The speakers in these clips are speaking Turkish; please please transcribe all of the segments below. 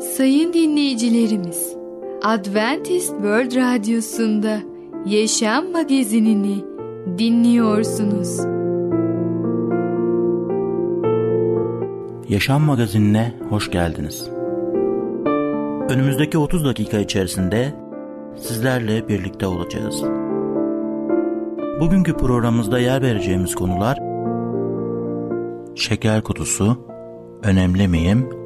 Sayın dinleyicilerimiz, Adventist World Radyosu'nda Yaşam Magazinini dinliyorsunuz. Yaşam Magazinine hoş geldiniz. Önümüzdeki 30 dakika içerisinde sizlerle birlikte olacağız. Bugünkü programımızda yer vereceğimiz konular Şeker kutusu, Önemli miyim?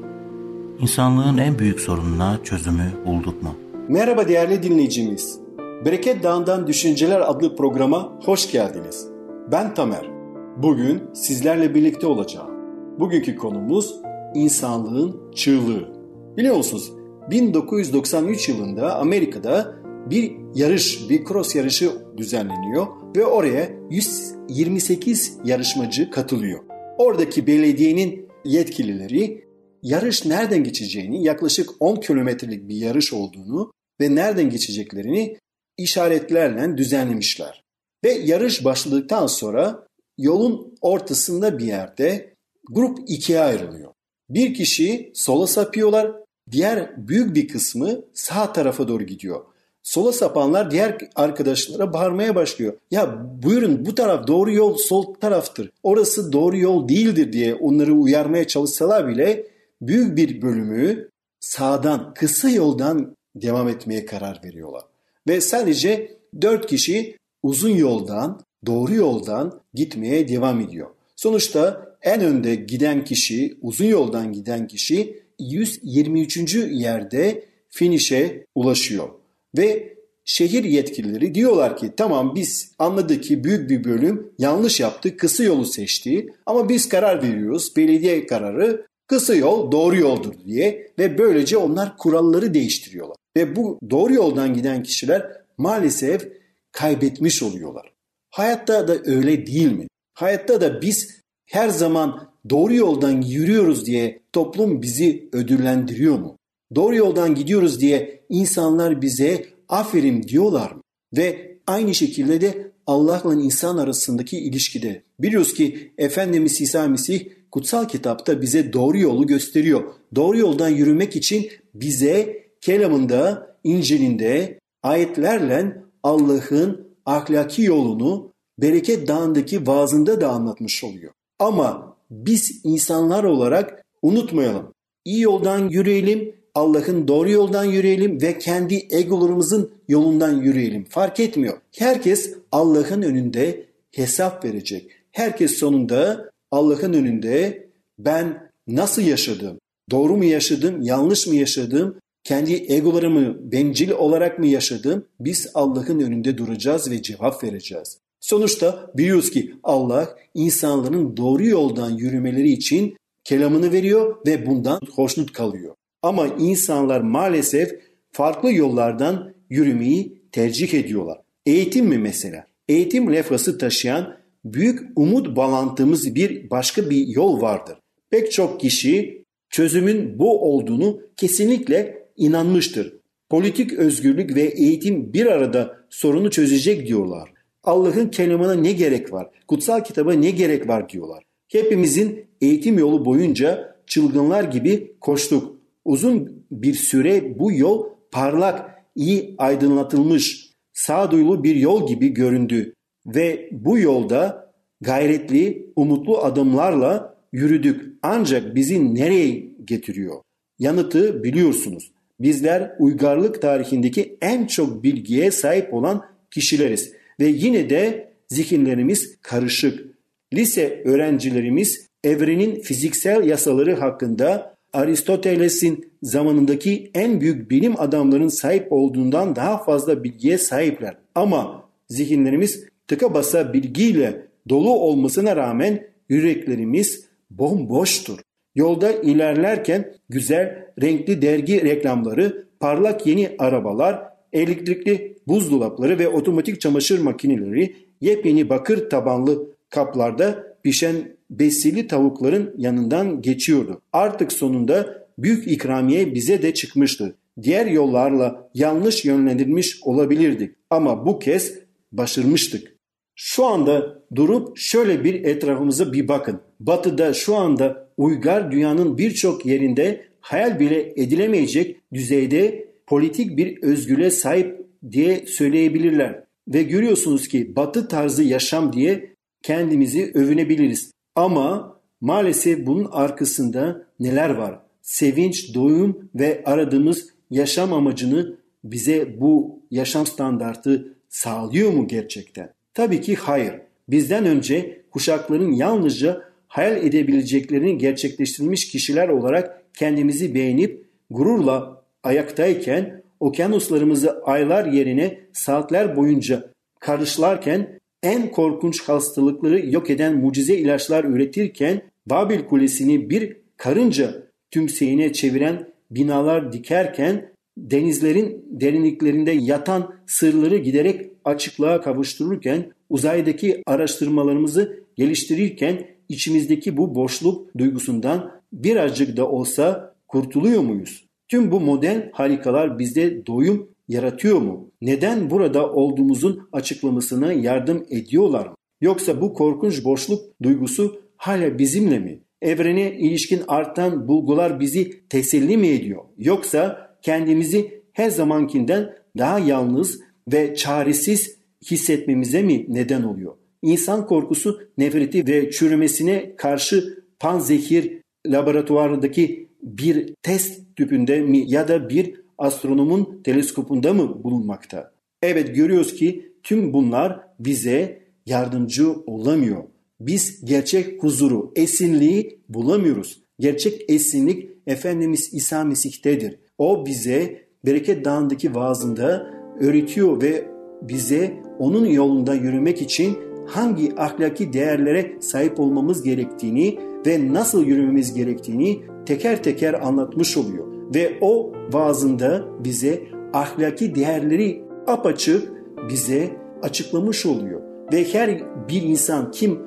İnsanlığın en büyük sorununa çözümü bulduk mu? Merhaba değerli dinleyicimiz. Bereket Dağı'ndan Düşünceler adlı programa hoş geldiniz. Ben Tamer. Bugün sizlerle birlikte olacağım. Bugünkü konumuz insanlığın çığlığı. Biliyor musunuz 1993 yılında Amerika'da bir yarış, bir cross yarışı düzenleniyor ve oraya 128 yarışmacı katılıyor. Oradaki belediyenin yetkilileri yarış nereden geçeceğini, yaklaşık 10 kilometrelik bir yarış olduğunu ve nereden geçeceklerini işaretlerle düzenlemişler. Ve yarış başladıktan sonra yolun ortasında bir yerde grup ikiye ayrılıyor. Bir kişi sola sapıyorlar, diğer büyük bir kısmı sağ tarafa doğru gidiyor. Sola sapanlar diğer arkadaşlara bağırmaya başlıyor. Ya buyurun bu taraf doğru yol sol taraftır. Orası doğru yol değildir diye onları uyarmaya çalışsalar bile büyük bir bölümü sağdan, kısa yoldan devam etmeye karar veriyorlar. Ve sadece dört kişi uzun yoldan, doğru yoldan gitmeye devam ediyor. Sonuçta en önde giden kişi, uzun yoldan giden kişi 123. yerde finişe ulaşıyor. Ve şehir yetkilileri diyorlar ki tamam biz anladık ki büyük bir bölüm yanlış yaptı, kısa yolu seçti ama biz karar veriyoruz. Belediye kararı kısa yol doğru yoldur diye ve böylece onlar kuralları değiştiriyorlar. Ve bu doğru yoldan giden kişiler maalesef kaybetmiş oluyorlar. Hayatta da öyle değil mi? Hayatta da biz her zaman doğru yoldan yürüyoruz diye toplum bizi ödüllendiriyor mu? Doğru yoldan gidiyoruz diye insanlar bize aferin diyorlar mı? Ve aynı şekilde de Allah'la insan arasındaki ilişkide biliyoruz ki Efendimiz İsa Mesih kutsal kitapta bize doğru yolu gösteriyor. Doğru yoldan yürümek için bize kelamında, İncil'inde ayetlerle Allah'ın ahlaki yolunu bereket dağındaki vaazında da anlatmış oluyor. Ama biz insanlar olarak unutmayalım. İyi yoldan yürüyelim, Allah'ın doğru yoldan yürüyelim ve kendi egolarımızın yolundan yürüyelim. Fark etmiyor. Herkes Allah'ın önünde hesap verecek. Herkes sonunda Allah'ın önünde ben nasıl yaşadım? Doğru mu yaşadım? Yanlış mı yaşadım? Kendi egolarımı bencil olarak mı yaşadım? Biz Allah'ın önünde duracağız ve cevap vereceğiz. Sonuçta biliyoruz ki Allah insanların doğru yoldan yürümeleri için kelamını veriyor ve bundan hoşnut kalıyor. Ama insanlar maalesef farklı yollardan yürümeyi tercih ediyorlar. Eğitim mi mesela? Eğitim lefası taşıyan büyük umut bağlantımız bir başka bir yol vardır. Pek çok kişi çözümün bu olduğunu kesinlikle inanmıştır. Politik özgürlük ve eğitim bir arada sorunu çözecek diyorlar. Allah'ın kelamına ne gerek var? Kutsal kitaba ne gerek var diyorlar. Hepimizin eğitim yolu boyunca çılgınlar gibi koştuk. Uzun bir süre bu yol parlak, iyi aydınlatılmış, sağduyulu bir yol gibi göründü ve bu yolda gayretli, umutlu adımlarla yürüdük. Ancak bizi nereye getiriyor? Yanıtı biliyorsunuz. Bizler uygarlık tarihindeki en çok bilgiye sahip olan kişileriz ve yine de zihinlerimiz karışık. Lise öğrencilerimiz evrenin fiziksel yasaları hakkında Aristoteles'in zamanındaki en büyük bilim adamlarının sahip olduğundan daha fazla bilgiye sahipler. Ama zihinlerimiz tıka basa bilgiyle dolu olmasına rağmen yüreklerimiz bomboştur. Yolda ilerlerken güzel renkli dergi reklamları, parlak yeni arabalar, elektrikli buzdolapları ve otomatik çamaşır makineleri yepyeni bakır tabanlı kaplarda pişen besili tavukların yanından geçiyordu. Artık sonunda büyük ikramiye bize de çıkmıştı. Diğer yollarla yanlış yönlendirilmiş olabilirdik ama bu kez başarmıştık. Şu anda durup şöyle bir etrafımıza bir bakın. Batı'da şu anda uygar dünyanın birçok yerinde hayal bile edilemeyecek düzeyde politik bir özgürlüğe sahip diye söyleyebilirler. Ve görüyorsunuz ki batı tarzı yaşam diye kendimizi övünebiliriz. Ama maalesef bunun arkasında neler var? Sevinç, doyum ve aradığımız yaşam amacını bize bu yaşam standartı sağlıyor mu gerçekten? Tabii ki hayır. Bizden önce kuşakların yalnızca hayal edebileceklerini gerçekleştirmiş kişiler olarak kendimizi beğenip gururla ayaktayken okyanuslarımızı aylar yerine saatler boyunca karışlarken en korkunç hastalıkları yok eden mucize ilaçlar üretirken Babil Kulesi'ni bir karınca tümseyine çeviren binalar dikerken denizlerin derinliklerinde yatan sırları giderek açıklığa kavuştururken uzaydaki araştırmalarımızı geliştirirken içimizdeki bu boşluk duygusundan birazcık da olsa kurtuluyor muyuz? Tüm bu modern harikalar bizde doyum yaratıyor mu? Neden burada olduğumuzun açıklamasına yardım ediyorlar mı? Yoksa bu korkunç boşluk duygusu hala bizimle mi? Evrene ilişkin artan bulgular bizi teselli mi ediyor? Yoksa kendimizi her zamankinden daha yalnız ve çaresiz hissetmemize mi neden oluyor? İnsan korkusu nefreti ve çürümesine karşı panzehir laboratuvarındaki bir test tüpünde mi ya da bir astronomun teleskopunda mı bulunmakta? Evet görüyoruz ki tüm bunlar bize yardımcı olamıyor. Biz gerçek huzuru, esinliği bulamıyoruz. Gerçek esinlik Efendimiz İsa Mesih'tedir. O bize bereket dağındaki vaazında öğretiyor ve bize onun yolunda yürümek için hangi ahlaki değerlere sahip olmamız gerektiğini ve nasıl yürümemiz gerektiğini teker teker anlatmış oluyor. Ve o vaazında bize ahlaki değerleri apaçık bize açıklamış oluyor. Ve her bir insan kim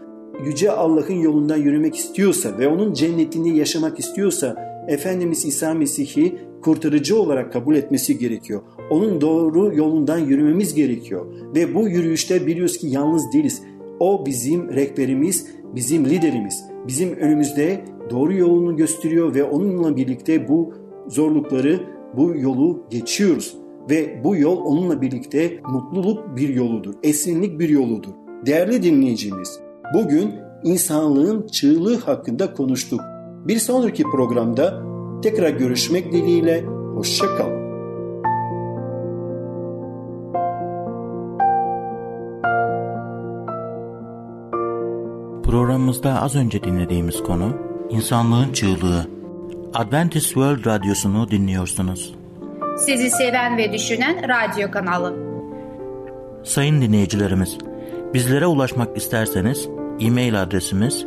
Yüce Allah'ın yolundan yürümek istiyorsa ve onun cennetini yaşamak istiyorsa Efendimiz İsa Mesih'i kurtarıcı olarak kabul etmesi gerekiyor. Onun doğru yolundan yürümemiz gerekiyor. Ve bu yürüyüşte biliyoruz ki yalnız değiliz. O bizim rehberimiz, bizim liderimiz. Bizim önümüzde doğru yolunu gösteriyor ve onunla birlikte bu zorlukları, bu yolu geçiyoruz. Ve bu yol onunla birlikte mutluluk bir yoludur, esinlik bir yoludur. Değerli dinleyicimiz, bugün insanlığın çığlığı hakkında konuştuk. Bir sonraki programda tekrar görüşmek dileğiyle, hoşçakalın. Programımızda az önce dinlediğimiz konu insanlığın çığlığı. Adventist World Radyosu'nu dinliyorsunuz. Sizi seven ve düşünen radyo kanalı. Sayın dinleyicilerimiz, bizlere ulaşmak isterseniz e-mail adresimiz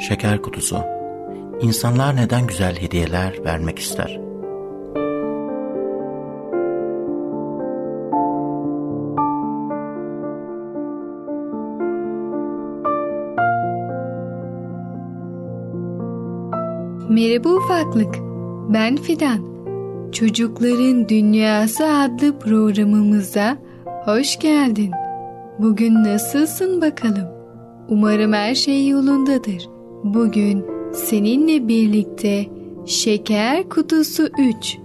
şeker kutusu. İnsanlar neden güzel hediyeler vermek ister? Merhaba ufaklık. Ben Fidan. Çocukların Dünyası adlı programımıza hoş geldin. Bugün nasılsın bakalım? Umarım her şey yolundadır. Bugün seninle birlikte Şeker Kutusu 3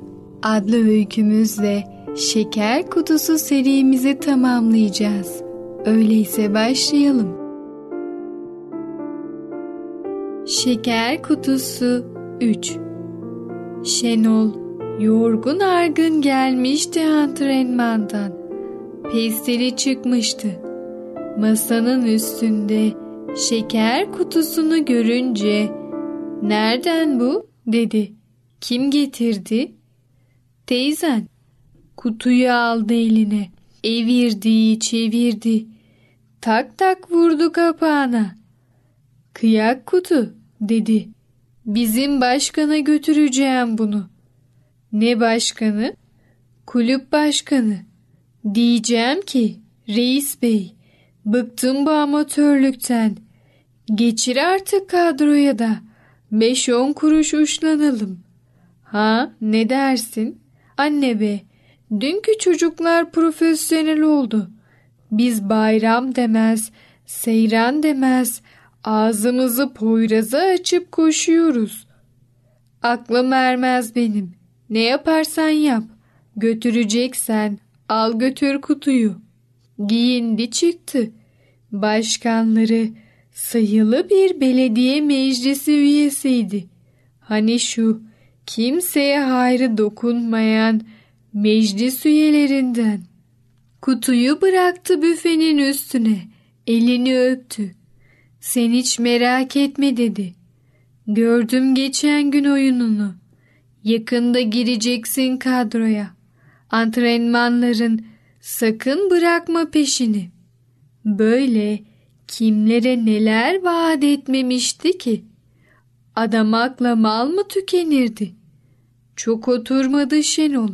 adlı öykümüzle Şeker Kutusu serimizi tamamlayacağız. Öyleyse başlayalım. Şeker Kutusu 3 Şenol yorgun argın gelmişti antrenmandan. Pestili çıkmıştı. Masanın üstünde şeker kutusunu görünce ''Nereden bu?'' dedi. ''Kim getirdi?'' ''Teyzen.'' Kutuyu aldı eline. Evirdi, çevirdi. Tak tak vurdu kapağına. ''Kıyak kutu.'' dedi. ''Bizim başkana götüreceğim bunu.'' ''Ne başkanı?'' ''Kulüp başkanı.'' Diyeceğim ki reis bey bıktım bu amatörlükten. Geçir artık kadroya da 5-10 kuruş uçlanalım. Ha ne dersin? Anne be dünkü çocuklar profesyonel oldu. Biz bayram demez, seyran demez, ağzımızı poyraza açıp koşuyoruz. Aklım ermez benim. Ne yaparsan yap. Götüreceksen Al götür kutuyu. Giyindi çıktı. Başkanları sayılı bir belediye meclisi üyesiydi. Hani şu kimseye hayrı dokunmayan meclis üyelerinden. Kutuyu bıraktı büfenin üstüne. Elini öptü. Sen hiç merak etme dedi. Gördüm geçen gün oyununu. Yakında gireceksin kadroya antrenmanların sakın bırakma peşini. Böyle kimlere neler vaat etmemişti ki? Adamakla mal mı tükenirdi? Çok oturmadı Şenol.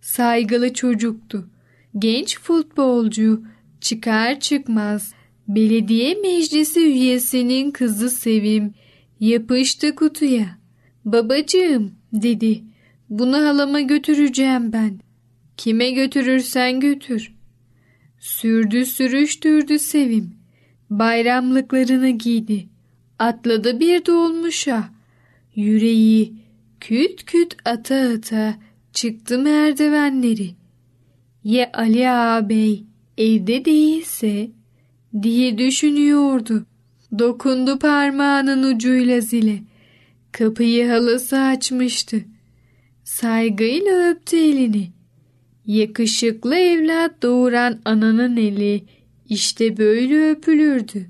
Saygılı çocuktu. Genç futbolcu çıkar çıkmaz belediye meclisi üyesinin kızı Sevim yapıştı kutuya. Babacığım dedi bunu halama götüreceğim ben. Kime götürürsen götür. Sürdü sürüştürdü Sevim. Bayramlıklarını giydi. Atladı bir dolmuşa. Yüreği küt küt ata ata çıktı merdivenleri. Ya Ali ağabey evde değilse diye düşünüyordu. Dokundu parmağının ucuyla zile. Kapıyı halası açmıştı. Saygıyla öptü elini. Yakışıklı evlat doğuran ananın eli işte böyle öpülürdü.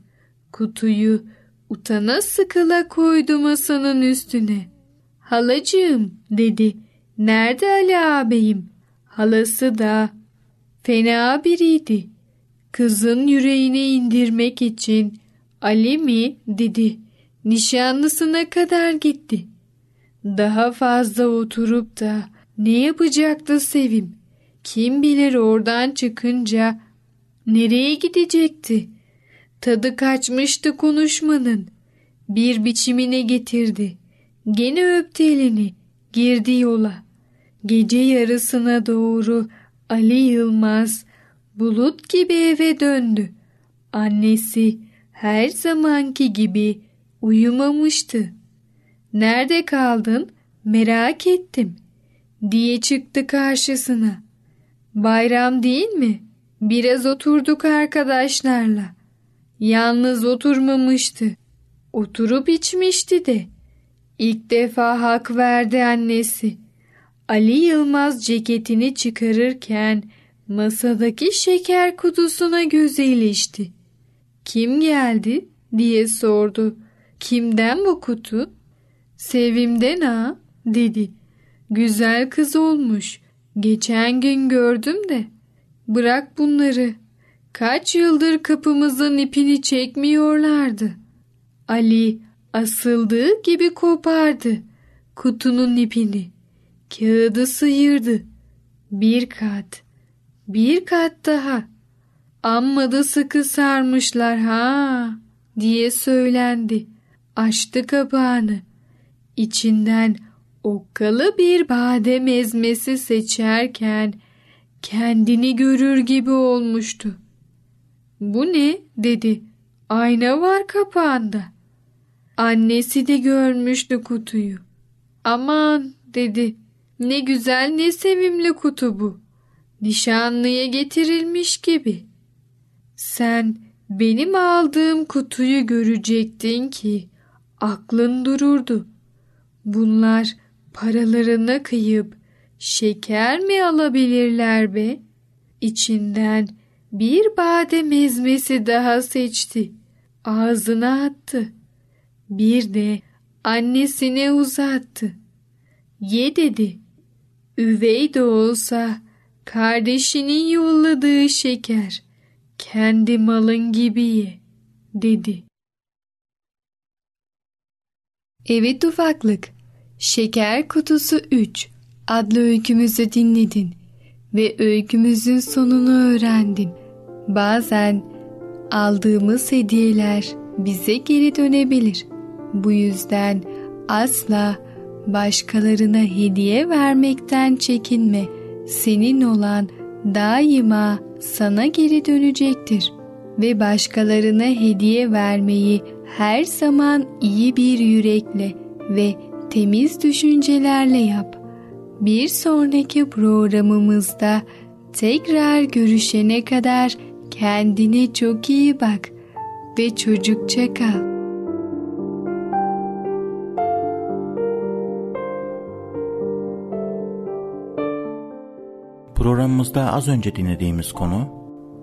Kutuyu utana sıkıla koydu masanın üstüne. Halacığım dedi. Nerede Ali ağabeyim? Halası da fena biriydi. Kızın yüreğine indirmek için Ali mi dedi. Nişanlısına kadar gitti. Daha fazla oturup da ne yapacaktı Sevim? Kim bilir oradan çıkınca nereye gidecekti? Tadı kaçmıştı konuşmanın. Bir biçimine getirdi. Gene öptü elini. Girdi yola. Gece yarısına doğru Ali Yılmaz bulut gibi eve döndü. Annesi her zamanki gibi uyumamıştı. Nerede kaldın? Merak ettim diye çıktı karşısına. Bayram değil mi? Biraz oturduk arkadaşlarla. Yalnız oturmamıştı. Oturup içmişti de. İlk defa hak verdi annesi. Ali Yılmaz ceketini çıkarırken masadaki şeker kutusuna gözü ilişti. Kim geldi diye sordu. Kimden bu kutu? Sevimden ha dedi. Güzel kız olmuş. Geçen gün gördüm de. Bırak bunları. Kaç yıldır kapımızın ipini çekmiyorlardı. Ali asıldığı gibi kopardı kutunun ipini. Kağıdı sıyırdı. Bir kat, bir kat daha. Amma da sıkı sarmışlar ha diye söylendi. Açtı kapağını. İçinden okkalı bir badem ezmesi seçerken kendini görür gibi olmuştu. Bu ne dedi. Ayna var kapağında. Annesi de görmüştü kutuyu. Aman dedi. Ne güzel ne sevimli kutu bu. Nişanlıya getirilmiş gibi. Sen benim aldığım kutuyu görecektin ki aklın dururdu. Bunlar paralarına kıyıp şeker mi alabilirler be? İçinden bir badem ezmesi daha seçti. Ağzına attı. Bir de annesine uzattı. Ye dedi. Üvey de olsa kardeşinin yolladığı şeker. Kendi malın gibi ye dedi. Evet ufaklık. Şeker Kutusu 3 adlı öykümüzü dinledin ve öykümüzün sonunu öğrendin. Bazen aldığımız hediyeler bize geri dönebilir. Bu yüzden asla başkalarına hediye vermekten çekinme. Senin olan daima sana geri dönecektir ve başkalarına hediye vermeyi her zaman iyi bir yürekle ve temiz düşüncelerle yap. Bir sonraki programımızda tekrar görüşene kadar kendine çok iyi bak ve çocukça kal. Programımızda az önce dinlediğimiz konu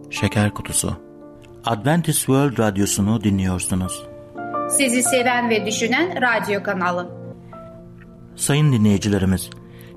Şeker Kutusu. Adventist World Radyosu'nu dinliyorsunuz. Sizi seven ve düşünen radyo kanalı. Sayın dinleyicilerimiz,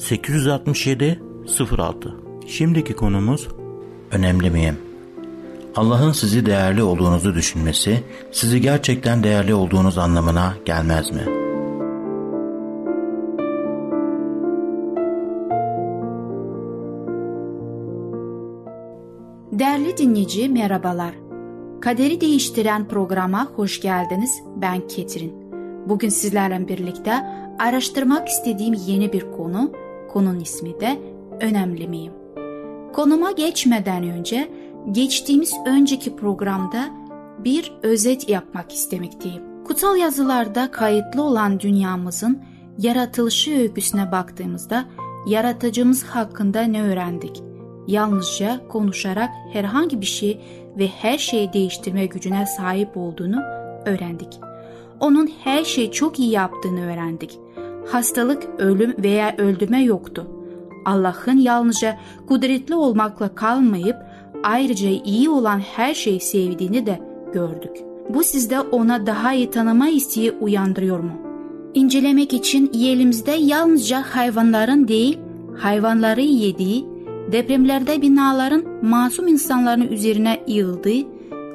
867 06 Şimdiki konumuz önemli miyim? Allah'ın sizi değerli olduğunuzu düşünmesi, sizi gerçekten değerli olduğunuz anlamına gelmez mi? Değerli dinleyici merhabalar. Kaderi değiştiren programa hoş geldiniz. Ben Ketrin. Bugün sizlerle birlikte araştırmak istediğim yeni bir konu, konunun ismi de Önemli miyim? Konuma geçmeden önce geçtiğimiz önceki programda bir özet yapmak istemekteyim. Kutsal yazılarda kayıtlı olan dünyamızın yaratılışı öyküsüne baktığımızda yaratıcımız hakkında ne öğrendik? Yalnızca konuşarak herhangi bir şey ve her şeyi değiştirme gücüne sahip olduğunu öğrendik. Onun her şeyi çok iyi yaptığını öğrendik. Hastalık, ölüm veya öldürme yoktu. Allah'ın yalnızca kudretli olmakla kalmayıp ayrıca iyi olan her şeyi sevdiğini de gördük. Bu sizde ona daha iyi tanıma isteği uyandırıyor mu? İncelemek için elimizde yalnızca hayvanların değil, hayvanları yediği, depremlerde binaların masum insanların üzerine yığıldığı,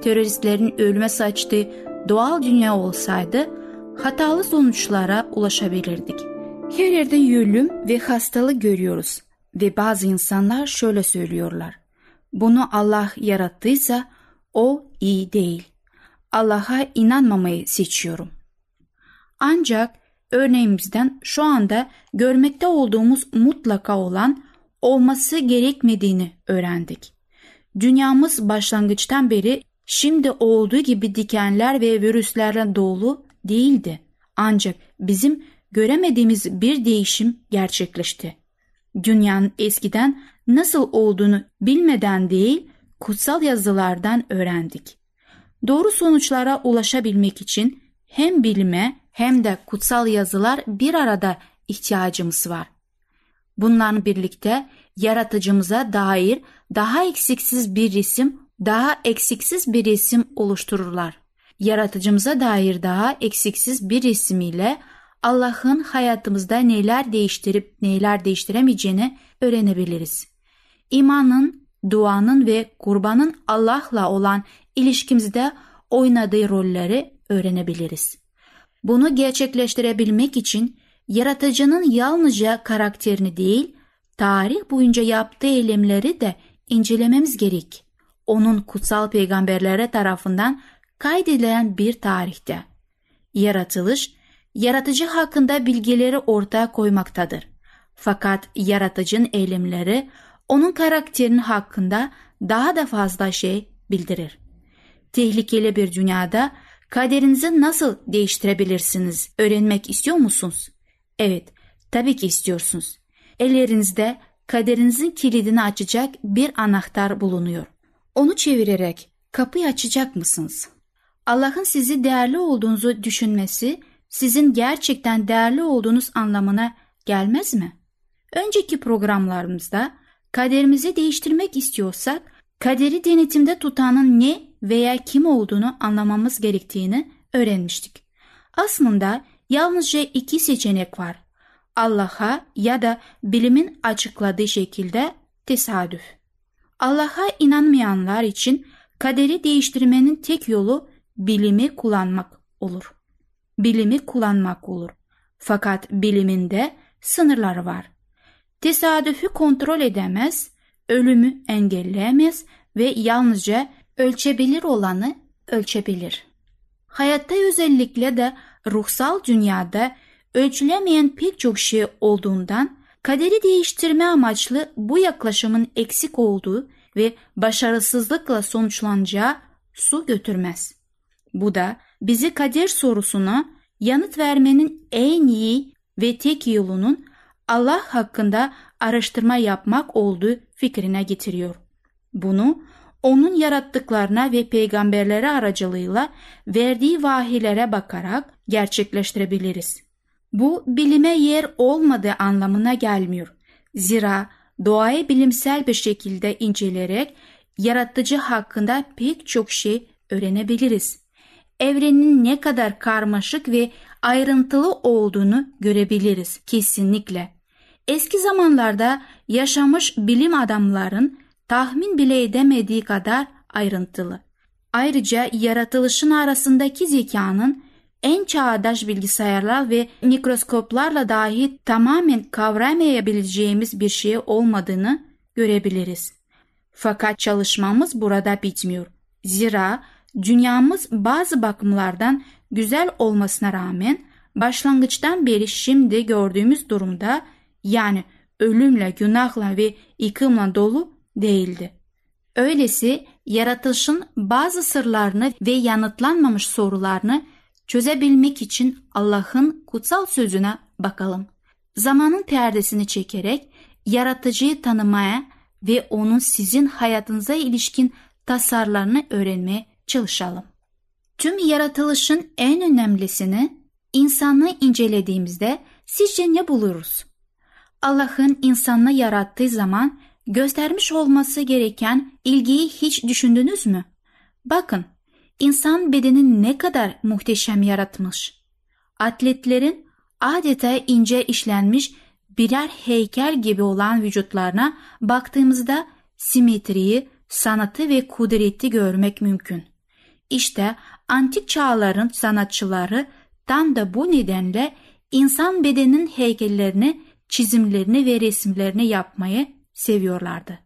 teröristlerin ölüme saçtığı doğal dünya olsaydı hatalı sonuçlara ulaşabilirdik. Her yerde ölüm ve hastalık görüyoruz ve bazı insanlar şöyle söylüyorlar. Bunu Allah yarattıysa o iyi değil. Allah'a inanmamayı seçiyorum. Ancak örneğimizden şu anda görmekte olduğumuz mutlaka olan olması gerekmediğini öğrendik. Dünyamız başlangıçtan beri şimdi olduğu gibi dikenler ve virüslerle dolu değildi. Ancak bizim göremediğimiz bir değişim gerçekleşti. Dünyanın eskiden nasıl olduğunu bilmeden değil, kutsal yazılardan öğrendik. Doğru sonuçlara ulaşabilmek için hem bilime hem de kutsal yazılar bir arada ihtiyacımız var. Bunlarla birlikte yaratıcımıza dair daha eksiksiz bir resim, daha eksiksiz bir resim oluştururlar. Yaratıcımıza dair daha eksiksiz bir resim ile Allah'ın hayatımızda neler değiştirip neler değiştiremeyeceğini öğrenebiliriz. İmanın, duanın ve kurbanın Allah'la olan ilişkimizde oynadığı rolleri öğrenebiliriz. Bunu gerçekleştirebilmek için yaratıcının yalnızca karakterini değil, tarih boyunca yaptığı eylemleri de incelememiz gerek. Onun kutsal peygamberlere tarafından kaydedilen bir tarihte. Yaratılış, yaratıcı hakkında bilgileri ortaya koymaktadır. Fakat yaratıcının eylemleri onun karakterinin hakkında daha da fazla şey bildirir. Tehlikeli bir dünyada kaderinizi nasıl değiştirebilirsiniz öğrenmek istiyor musunuz? Evet, tabii ki istiyorsunuz. Ellerinizde kaderinizin kilidini açacak bir anahtar bulunuyor. Onu çevirerek kapıyı açacak mısınız? Allah'ın sizi değerli olduğunuzu düşünmesi sizin gerçekten değerli olduğunuz anlamına gelmez mi? Önceki programlarımızda kaderimizi değiştirmek istiyorsak kaderi denetimde tutanın ne veya kim olduğunu anlamamız gerektiğini öğrenmiştik. Aslında yalnızca iki seçenek var. Allah'a ya da bilimin açıkladığı şekilde tesadüf. Allah'a inanmayanlar için kaderi değiştirmenin tek yolu bilimi kullanmak olur. Bilimi kullanmak olur. Fakat biliminde sınırları var. Tesadüfü kontrol edemez, ölümü engelleyemez ve yalnızca ölçebilir olanı ölçebilir. Hayatta özellikle de ruhsal dünyada ölçülemeyen pek çok şey olduğundan kaderi değiştirme amaçlı bu yaklaşımın eksik olduğu ve başarısızlıkla sonuçlanacağı su götürmez. Bu da bizi kader sorusuna yanıt vermenin en iyi ve tek yolunun Allah hakkında araştırma yapmak olduğu fikrine getiriyor. Bunu onun yarattıklarına ve peygamberleri aracılığıyla verdiği vahiylere bakarak gerçekleştirebiliriz. Bu bilime yer olmadığı anlamına gelmiyor. Zira doğayı bilimsel bir şekilde inceleyerek yaratıcı hakkında pek çok şey öğrenebiliriz. Evrenin ne kadar karmaşık ve ayrıntılı olduğunu görebiliriz kesinlikle. Eski zamanlarda yaşamış bilim adamların tahmin bile edemediği kadar ayrıntılı. Ayrıca yaratılışın arasındaki zekanın en çağdaş bilgisayarlar ve mikroskoplarla dahi tamamen kavramayabileceğimiz bir şey olmadığını görebiliriz. Fakat çalışmamız burada bitmiyor. Zira dünyamız bazı bakımlardan güzel olmasına rağmen başlangıçtan beri şimdi gördüğümüz durumda yani ölümle, günahla ve yıkımla dolu değildi. Öylesi yaratılışın bazı sırlarını ve yanıtlanmamış sorularını çözebilmek için Allah'ın kutsal sözüne bakalım. Zamanın perdesini çekerek yaratıcıyı tanımaya ve onun sizin hayatınıza ilişkin tasarlarını öğrenmeye çalışalım. Tüm yaratılışın en önemlisini insanlığı incelediğimizde sizce ne buluruz? Allah'ın insanı yarattığı zaman göstermiş olması gereken ilgiyi hiç düşündünüz mü? Bakın, insan bedeni ne kadar muhteşem yaratmış. Atletlerin adeta ince işlenmiş birer heykel gibi olan vücutlarına baktığımızda simetriyi, sanatı ve kudreti görmek mümkün. İşte antik çağların sanatçıları tam da bu nedenle insan bedeninin heykellerini, çizimlerini ve resimlerini yapmayı seviyorlardı.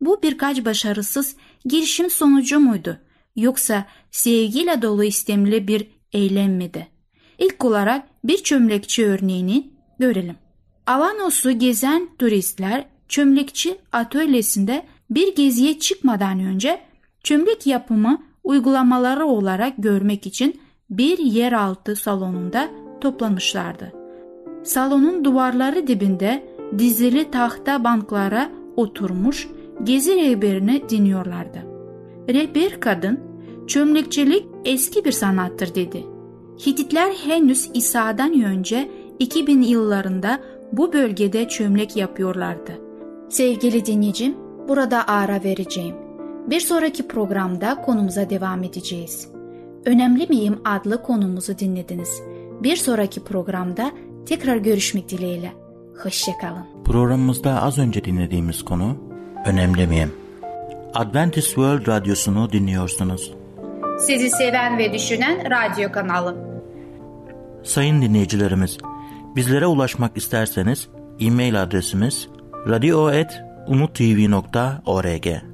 Bu birkaç başarısız girişim sonucu muydu? Yoksa sevgiyle dolu istemli bir eylem miydi? İlk olarak bir çömlekçi örneğini görelim. Avanos'u gezen turistler çömlekçi atölyesinde bir geziye çıkmadan önce çömlek yapımı uygulamaları olarak görmek için bir yeraltı salonunda toplanmışlardı. Salonun duvarları dibinde dizili tahta banklara oturmuş gezi rehberini dinliyorlardı. Rehber kadın, çömlekçilik eski bir sanattır dedi. Hititler henüz İsa'dan önce 2000 yıllarında bu bölgede çömlek yapıyorlardı. Sevgili dinleyicim, burada ara vereceğim. Bir sonraki programda konumuza devam edeceğiz. Önemli miyim adlı konumuzu dinlediniz. Bir sonraki programda tekrar görüşmek dileğiyle. Hoşçakalın. Programımızda az önce dinlediğimiz konu önemli miyim? Adventist World Radyosu'nu dinliyorsunuz. Sizi seven ve düşünen radyo kanalı. Sayın dinleyicilerimiz, bizlere ulaşmak isterseniz e-mail adresimiz radio.umutv.org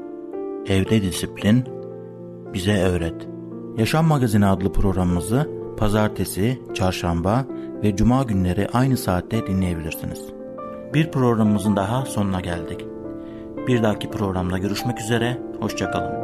Evde Disiplin Bize Öğret Yaşam Magazini adlı programımızı pazartesi, çarşamba ve cuma günleri aynı saatte dinleyebilirsiniz. Bir programımızın daha sonuna geldik. Bir dahaki programda görüşmek üzere, hoşçakalın.